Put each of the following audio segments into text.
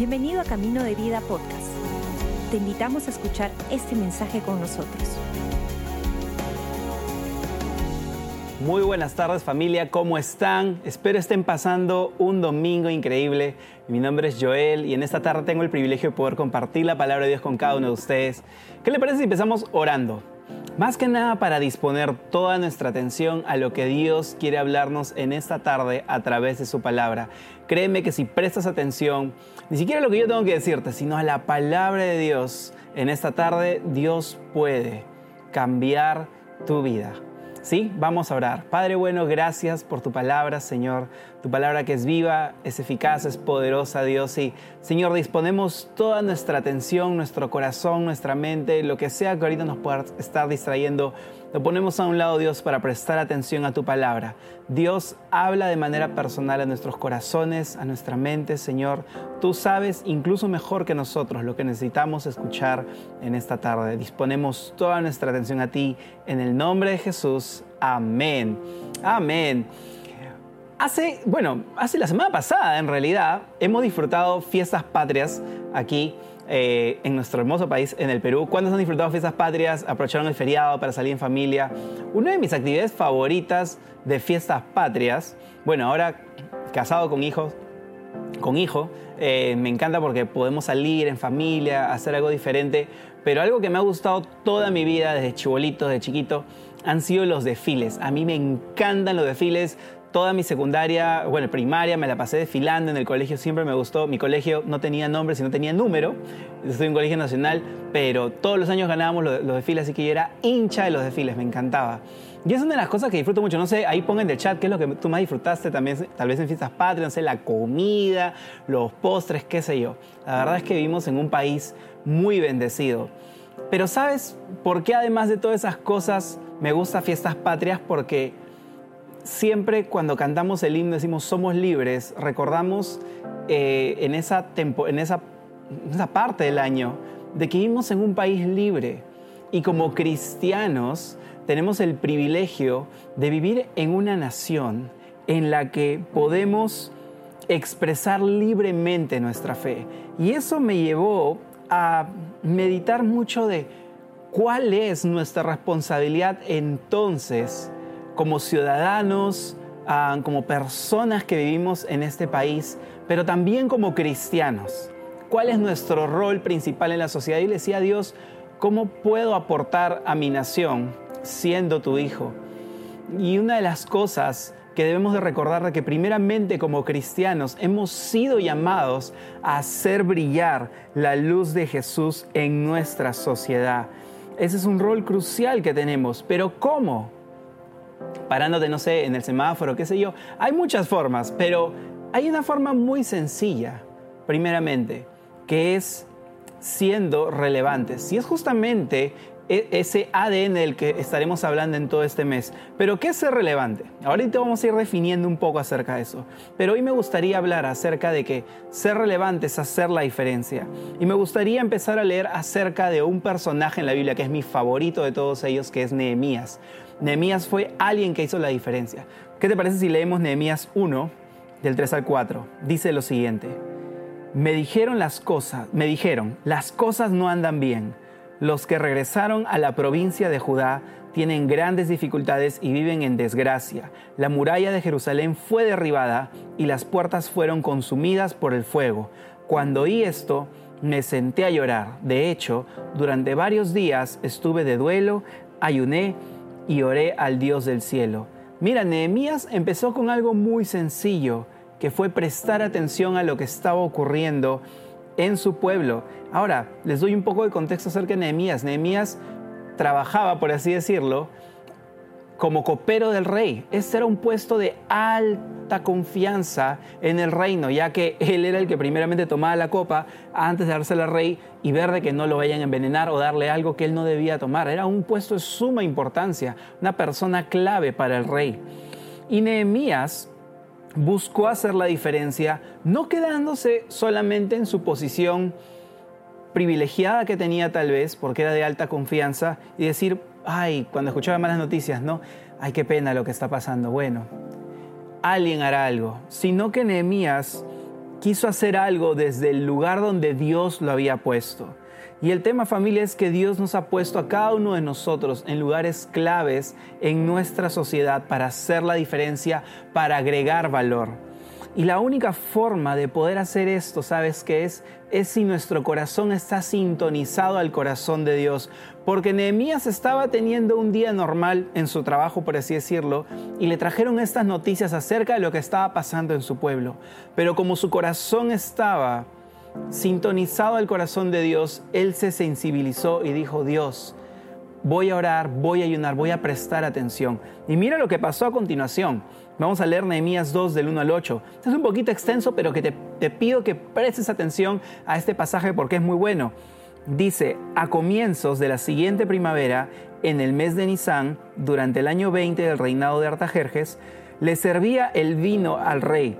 Bienvenido a Camino de Vida Podcast. Te invitamos a escuchar este mensaje con nosotros. Muy buenas tardes familia, ¿cómo están? Espero estén pasando un domingo increíble. Mi nombre es Joel y en esta tarde tengo el privilegio de poder compartir la palabra de Dios con cada uno de ustedes. ¿Qué le parece si empezamos orando? Más que nada para disponer toda nuestra atención a lo que Dios quiere hablarnos en esta tarde a través de su palabra. Créeme que si prestas atención, ni siquiera a lo que yo tengo que decirte, sino a la palabra de Dios, en esta tarde Dios puede cambiar tu vida. Sí, vamos a orar. Padre bueno, gracias por tu palabra, Señor. Tu palabra que es viva, es eficaz, es poderosa, Dios. Y, Señor, disponemos toda nuestra atención, nuestro corazón, nuestra mente, lo que sea que ahorita nos pueda estar distrayendo lo ponemos a un lado, Dios, para prestar atención a tu palabra. Dios habla de manera personal a nuestros corazones, a nuestra mente, Señor. Tú sabes incluso mejor que nosotros lo que necesitamos escuchar en esta tarde. Disponemos toda nuestra atención a ti. En el nombre de Jesús. Amén. Amén. Hace, bueno, hace la semana pasada en realidad hemos disfrutado fiestas patrias aquí eh, en nuestro hermoso país, en el Perú. ¿Cuántos han disfrutado fiestas patrias? ¿Aprovecharon el feriado para salir en familia? Una de mis actividades favoritas de fiestas patrias, bueno, ahora casado con hijos, con hijo, eh, me encanta porque podemos salir en familia, hacer algo diferente, pero algo que me ha gustado toda mi vida, desde chibolito, desde chiquito, han sido los desfiles. A mí me encantan los desfiles, toda mi secundaria, bueno, primaria, me la pasé desfilando en el colegio, siempre me gustó. Mi colegio no tenía nombre, sino tenía número. Estoy en un colegio nacional, pero todos los años ganábamos los, desfiles, así que yo era hincha de los desfiles, me encantaba. Y es una de las cosas que disfruto mucho. No sé, ahí pongan en el chat qué es lo que tú más disfrutaste también, tal vez en fiestas patrias, no sé, la comida, los postres, qué sé yo. La verdad es que vivimos en un país muy bendecido. Pero ¿sabes por qué además de todas esas cosas me gusta fiestas patrias? Porque siempre cuando cantamos el himno decimos somos libres, recordamos eh, en, esa en, esa, esa parte del año de que vivimos en un país libre y como cristianos tenemos el privilegio de vivir en una nación en la que podemos expresar libremente nuestra fe. Y eso me llevó a meditar mucho de cuál es nuestra responsabilidad entonces como ciudadanos, ah, como personas que vivimos en este país, pero también como cristianos. ¿Cuál es nuestro rol principal en la sociedad? Y le decía a Dios, ¿cómo puedo aportar a mi nación siendo tu hijo? Y una de las cosas que debemos de recordar es que primeramente como cristianos hemos sido llamados a hacer brillar la luz de Jesús en nuestra sociedad. Ese es un rol crucial que tenemos, pero ¿cómo? Parándote, no sé, en el semáforo, qué sé yo. Hay muchas formas, pero hay una forma muy sencilla, primeramente, que es siendo relevantes. Y es justamente e, ese ADN del que estaremos hablando en todo este mes. Pero ¿qué es ser relevante? Ahorita vamos a ir definiendo un poco acerca de eso. Pero hoy me gustaría hablar acerca de que ser relevante es hacer la diferencia. Y me gustaría empezar a leer acerca de un personaje en la Biblia que es mi favorito de todos ellos, que es Nehemías. Nehemías fue alguien que hizo la diferencia. ¿Qué te parece si leemos Nehemías 1, del 3 al 4? Dice lo siguiente. Me dijeron las cosas, me dijeron, las cosas no andan bien. Los que regresaron a la provincia de Judá tienen grandes dificultades y viven en desgracia. La muralla de Jerusalén fue derribada y las puertas fueron consumidas por el fuego. Cuando oí esto, me senté a llorar. De hecho, durante varios días estuve de duelo, ayuné y oré al Dios del cielo. Mira, Nehemías empezó con algo muy sencillo, que fue prestar atención a lo que estaba ocurriendo en su pueblo. Ahora, les doy un poco de contexto acerca de Nehemías. Nehemías trabajaba, por así decirlo, como copero del rey. Este era un puesto de alta confianza en el reino, ya que él era el que primeramente tomaba la copa antes de dársela al rey y ver de que no lo vayan a envenenar o darle algo que él no debía tomar. Era un puesto de suma importancia, una persona clave para el rey. Y Nehemías buscó hacer la diferencia, no quedándose solamente en su posición privilegiada que tenía tal vez, porque era de alta confianza, y decir, ay, cuando escuchaba malas noticias, ¿no? Ay, qué pena lo que está pasando. Bueno, alguien hará algo. Sino que Nehemías quiso hacer algo desde el lugar donde Dios lo había puesto. Y el tema familia es que Dios nos ha puesto a cada uno de nosotros en lugares claves en nuestra sociedad para hacer la diferencia, para agregar valor. Y la única forma de poder hacer esto, ¿sabes qué es? Es si nuestro corazón está sintonizado al corazón de Dios. Porque Nehemías estaba teniendo un día normal en su trabajo, por así decirlo, y le trajeron estas noticias acerca de lo que estaba pasando en su pueblo. Pero como su corazón estaba sintonizado al corazón de Dios, él se sensibilizó y dijo, Dios, voy a orar, voy a ayunar, voy a prestar atención. Y mira lo que pasó a continuación. Vamos a leer Nehemías 2 del 1 al 8. Es un poquito extenso, pero que te, te pido que prestes atención a este pasaje porque es muy bueno. Dice, a comienzos de la siguiente primavera, en el mes de Nisan, durante el año 20 del reinado de Artajerjes, le servía el vino al rey.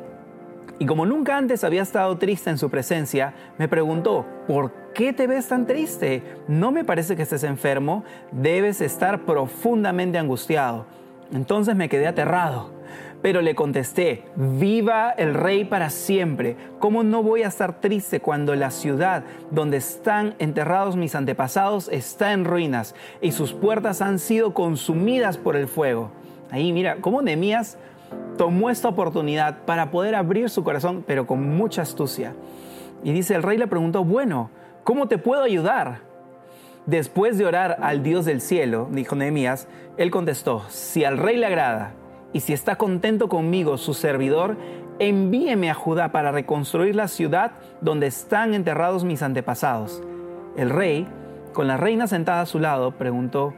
Y como nunca antes había estado triste en su presencia, me preguntó, ¿por qué te ves tan triste? No me parece que estés enfermo, debes estar profundamente angustiado. Entonces me quedé aterrado pero le contesté, viva el rey para siempre. ¿Cómo no voy a estar triste cuando la ciudad donde están enterrados mis antepasados está en ruinas y sus puertas han sido consumidas por el fuego? Ahí mira, cómo Nehemías tomó esta oportunidad para poder abrir su corazón, pero con mucha astucia. Y dice, el rey le preguntó, bueno, ¿cómo te puedo ayudar? Después de orar al Dios del cielo, dijo Nehemías, él contestó, si al rey le agrada, y si está contento conmigo, su servidor, envíeme a Judá para reconstruir la ciudad donde están enterrados mis antepasados. El rey, con la reina sentada a su lado, preguntó,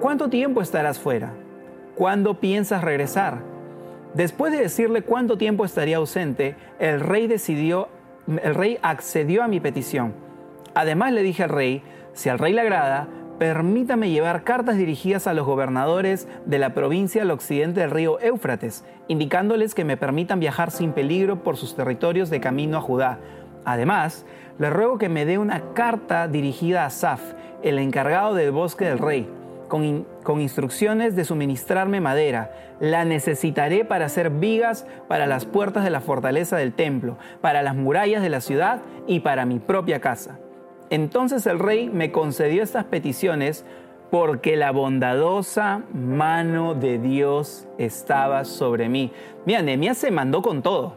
¿cuánto tiempo estarás fuera? ¿Cuándo piensas regresar? Después de decirle cuánto tiempo estaría ausente, el rey decidió, el rey accedió a mi petición. Además le dije al rey, si al rey le agrada, permítame llevar cartas dirigidas a los gobernadores de la provincia al occidente del río Éufrates, indicándoles que me permitan viajar sin peligro por sus territorios de camino a Judá. Además, le ruego que me dé una carta dirigida a Saf, el encargado del bosque del rey, con, con, instrucciones de suministrarme madera. La necesitaré para hacer vigas para las puertas de la fortaleza del templo, para las murallas de la ciudad y para mi propia casa. Entonces el rey me concedió estas peticiones porque la bondadosa mano de Dios estaba sobre mí. Mira, Nehemías se mandó con todo.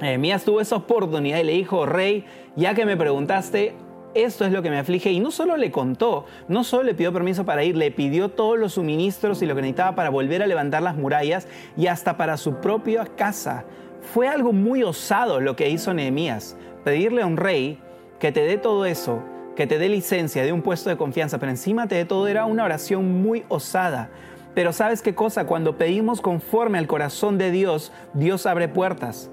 Nehemías tuvo esa oportunidad y le dijo, rey, ya que me preguntaste, esto es lo que me aflige. Y no solo le contó, no solo le pidió permiso para ir, le pidió todos los suministros y lo que necesitaba para volver a levantar las murallas y hasta para su propia casa. Fue algo muy osado lo que hizo Nehemías, pedirle a un rey que te dé todo eso, que te dé licencia de un puesto de confianza, pero encima te dé todo, era una oración muy osada. Pero sabes qué cosa, cuando pedimos conforme al corazón de Dios, Dios abre puertas.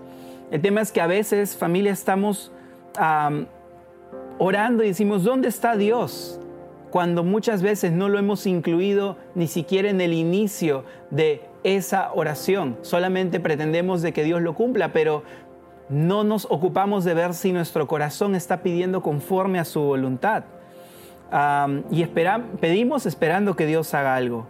El tema es que a veces, familia, estamos orando y decimos, ¿dónde está Dios? Cuando muchas veces no lo hemos incluido ni siquiera en el inicio de esa oración. Solamente pretendemos de que Dios lo cumpla, pero no nos ocupamos de ver si nuestro corazón está pidiendo conforme a su voluntad. y pedimos esperando que Dios haga algo.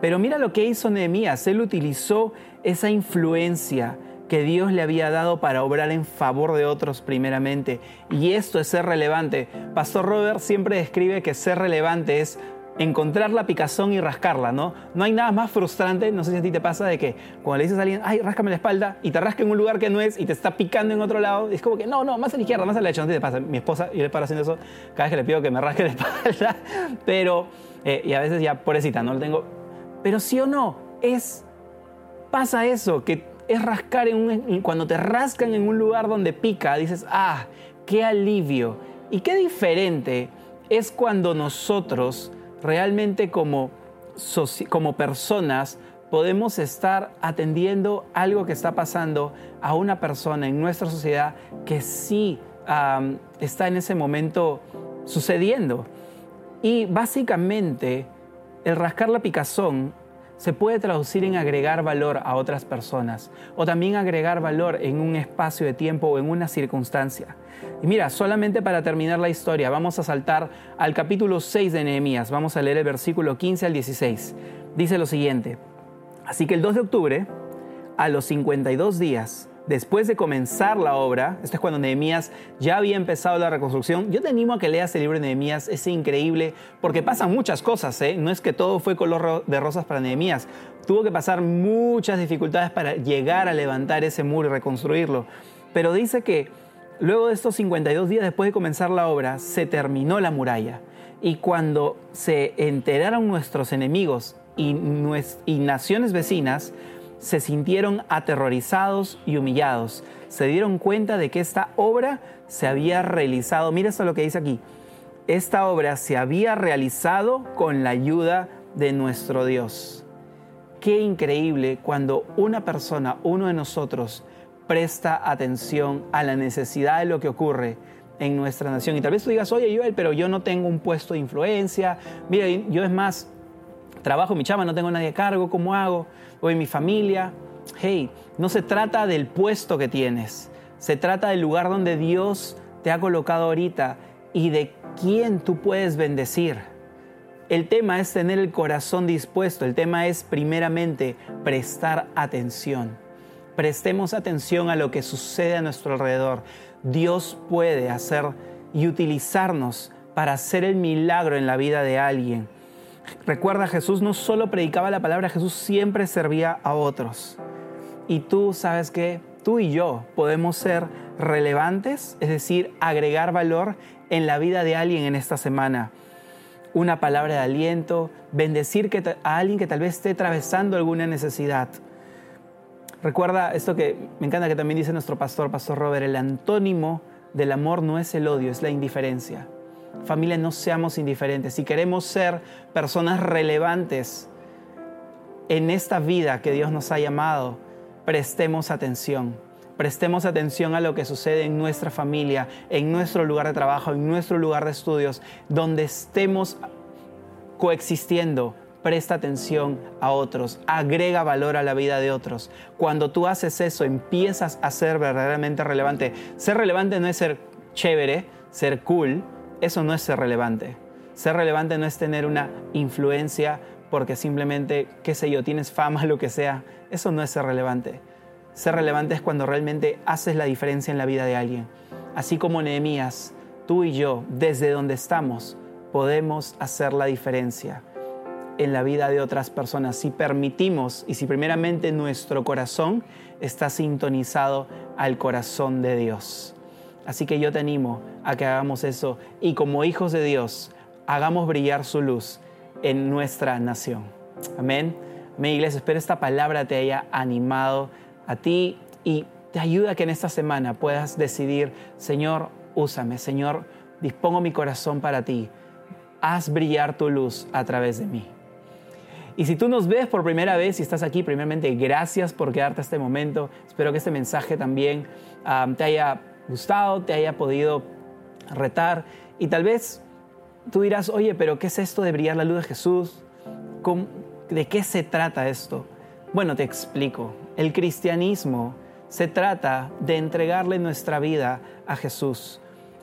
Pero mira lo que hizo Nehemías. Él utilizó esa influencia que Dios le había dado para obrar en favor de otros primeramente. Y esto es ser relevante. Pastor Robert siempre describe que ser relevante es encontrar la picazón y rascarla, ¿no? No hay nada más frustrante, no sé si a ti te pasa, de que cuando le dices a alguien, ay, ráscame la espalda, y te rasca en un lugar que no es y te está picando en otro lado, es como que, no, no, más a la izquierda, más a la derecha, no te pasa. Mi esposa, yo le paro haciendo eso cada vez que le pido que me rasque la espalda, pero, eh, y a veces ya, pobrecita, no lo tengo. Pero sí o no, es, pasa eso, que es rascar en un, cuando te rascan en un lugar donde pica, dices, ah, qué alivio. Y qué diferente es cuando nosotros realmente como, como personas podemos estar atendiendo algo que está pasando a una persona en nuestra sociedad que sí está en ese momento sucediendo. Y básicamente el rascar la picazón se puede traducir en agregar valor a otras personas o también agregar valor en un espacio de tiempo o en una circunstancia. Y mira, solamente para terminar la historia, vamos a saltar al capítulo 6 de Nehemías, vamos a leer el versículo 15 al 16. Dice lo siguiente, así que el 2 de octubre, a los 52 días, después de comenzar la obra, esto es cuando Nehemías ya había empezado la reconstrucción, yo te animo a que leas el libro de Nehemías, es increíble, porque pasan muchas cosas, ¿eh? no es que todo fue color de rosas para Nehemías, tuvo que pasar muchas dificultades para llegar a levantar ese muro y reconstruirlo, pero dice que luego de estos 52 días después de comenzar la obra, se terminó la muralla, y cuando se enteraron nuestros enemigos y, y naciones vecinas, se sintieron aterrorizados y humillados. Se dieron cuenta de que esta obra se había realizado. Mira esto lo que dice aquí. Esta obra se había realizado con la ayuda de nuestro Dios. Qué increíble cuando una persona, uno de nosotros, presta atención a la necesidad de lo que ocurre en nuestra nación. Y tal vez tú digas, oye Joel, pero yo no tengo un puesto de influencia. Mira, yo es más, trabajo mi chama, no tengo nadie a cargo, ¿cómo hago? En mi familia. Hey, no se trata del puesto que tienes, se trata del lugar donde Dios te ha colocado ahorita y de quién tú puedes bendecir. El tema es tener el corazón dispuesto, el tema es primeramente prestar atención. Prestemos atención a lo que sucede a nuestro alrededor. Dios puede hacer y utilizarnos para hacer el milagro en la vida de alguien. Recuerda, Jesús no solo predicaba la palabra, Jesús siempre servía a otros. Y tú sabes que tú y yo podemos ser relevantes, es decir, agregar valor en la vida de alguien en esta semana. Una palabra de aliento, bendecir a alguien que tal vez esté atravesando alguna necesidad. Recuerda esto que me encanta que también dice nuestro pastor, Pastor Robert, el antónimo del amor no es el odio, es la indiferencia. Familia, no seamos indiferentes. Si queremos ser personas relevantes en esta vida que Dios nos ha llamado, prestemos atención. Prestemos atención a lo que sucede en nuestra familia, en nuestro lugar de trabajo, en nuestro lugar de estudios, donde estemos coexistiendo. Presta atención a otros, agrega valor a la vida de otros. Cuando tú haces eso, empiezas a ser verdaderamente relevante. Ser relevante no es ser chévere, ser cool, eso no es ser relevante. Ser relevante no es tener una influencia porque simplemente, qué sé yo, tienes fama, lo que sea. Eso no es ser relevante. Ser relevante es cuando realmente haces la diferencia en la vida de alguien. Así como Nehemías, tú y yo, desde donde estamos, podemos hacer la diferencia en la vida de otras personas si permitimos y si primeramente nuestro corazón está sintonizado al corazón de Dios. Así que yo te animo a que hagamos eso y como hijos de Dios hagamos brillar su luz en nuestra nación. Amén. Amén, iglesia. Espero esta palabra te haya animado a ti y te ayuda a que en esta semana puedas decidir, Señor, úsame, Señor, dispongo mi corazón para ti. Haz brillar tu luz a través de mí. Y si tú nos ves por primera vez y estás aquí, primeramente, gracias por quedarte este momento. Espero que este mensaje también ah, te haya gustado, te haya podido retar. Y tal vez tú dirás, oye, pero ¿qué es esto de brillar la luz de Jesús? ¿De qué se trata esto? Bueno, te explico. El cristianismo se trata de entregarle nuestra vida a Jesús.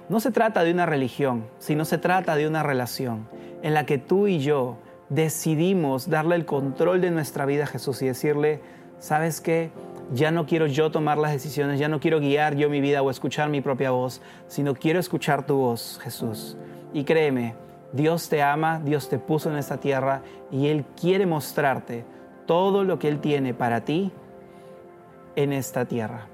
No se trata de una religión, sino se trata de una relación en la que tú y yo decidimos darle el control de nuestra vida a Jesús y decirle, ¿sabes qué? Ya no quiero yo tomar las decisiones, ya no quiero guiar yo mi vida o escuchar mi propia voz, sino quiero escuchar tu voz, Jesús. Y créeme, Dios te ama, Dios te puso en esta tierra y Él quiere mostrarte todo lo que Él tiene para ti en esta tierra.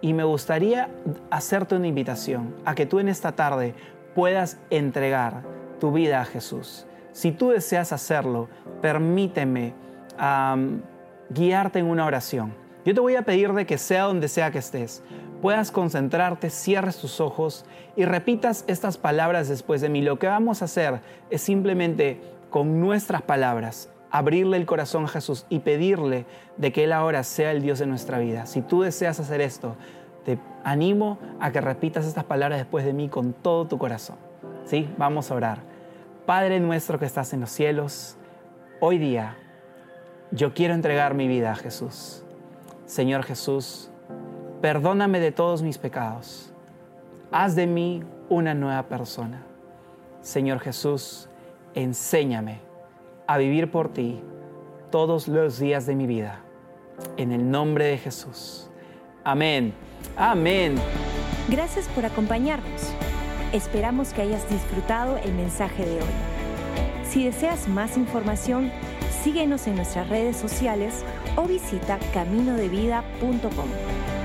Y me gustaría hacerte una invitación a que tú en esta tarde puedas entregar tu vida a Jesús. Si tú deseas hacerlo, permíteme guiarte en una oración. Yo te voy a pedir de que sea donde sea que estés, puedas concentrarte, cierres tus ojos y repitas estas palabras después de mí. Lo que vamos a hacer es simplemente con nuestras palabras abrirle el corazón a Jesús y pedirle de que Él ahora sea el Dios de nuestra vida. Si tú deseas hacer esto, te animo a que repitas estas palabras después de mí con todo tu corazón. ¿Sí? Vamos a orar. Padre nuestro que estás en los cielos, hoy día yo quiero entregar mi vida a Jesús. Señor Jesús, perdóname de todos mis pecados. Haz de mí una nueva persona. Señor Jesús, enséñame a vivir por ti todos los días de mi vida. En el nombre de Jesús. Amén. Amén. Gracias por acompañarnos. Esperamos que hayas disfrutado el mensaje de hoy. Si deseas más información, síguenos en nuestras redes sociales o visita caminodevida.com.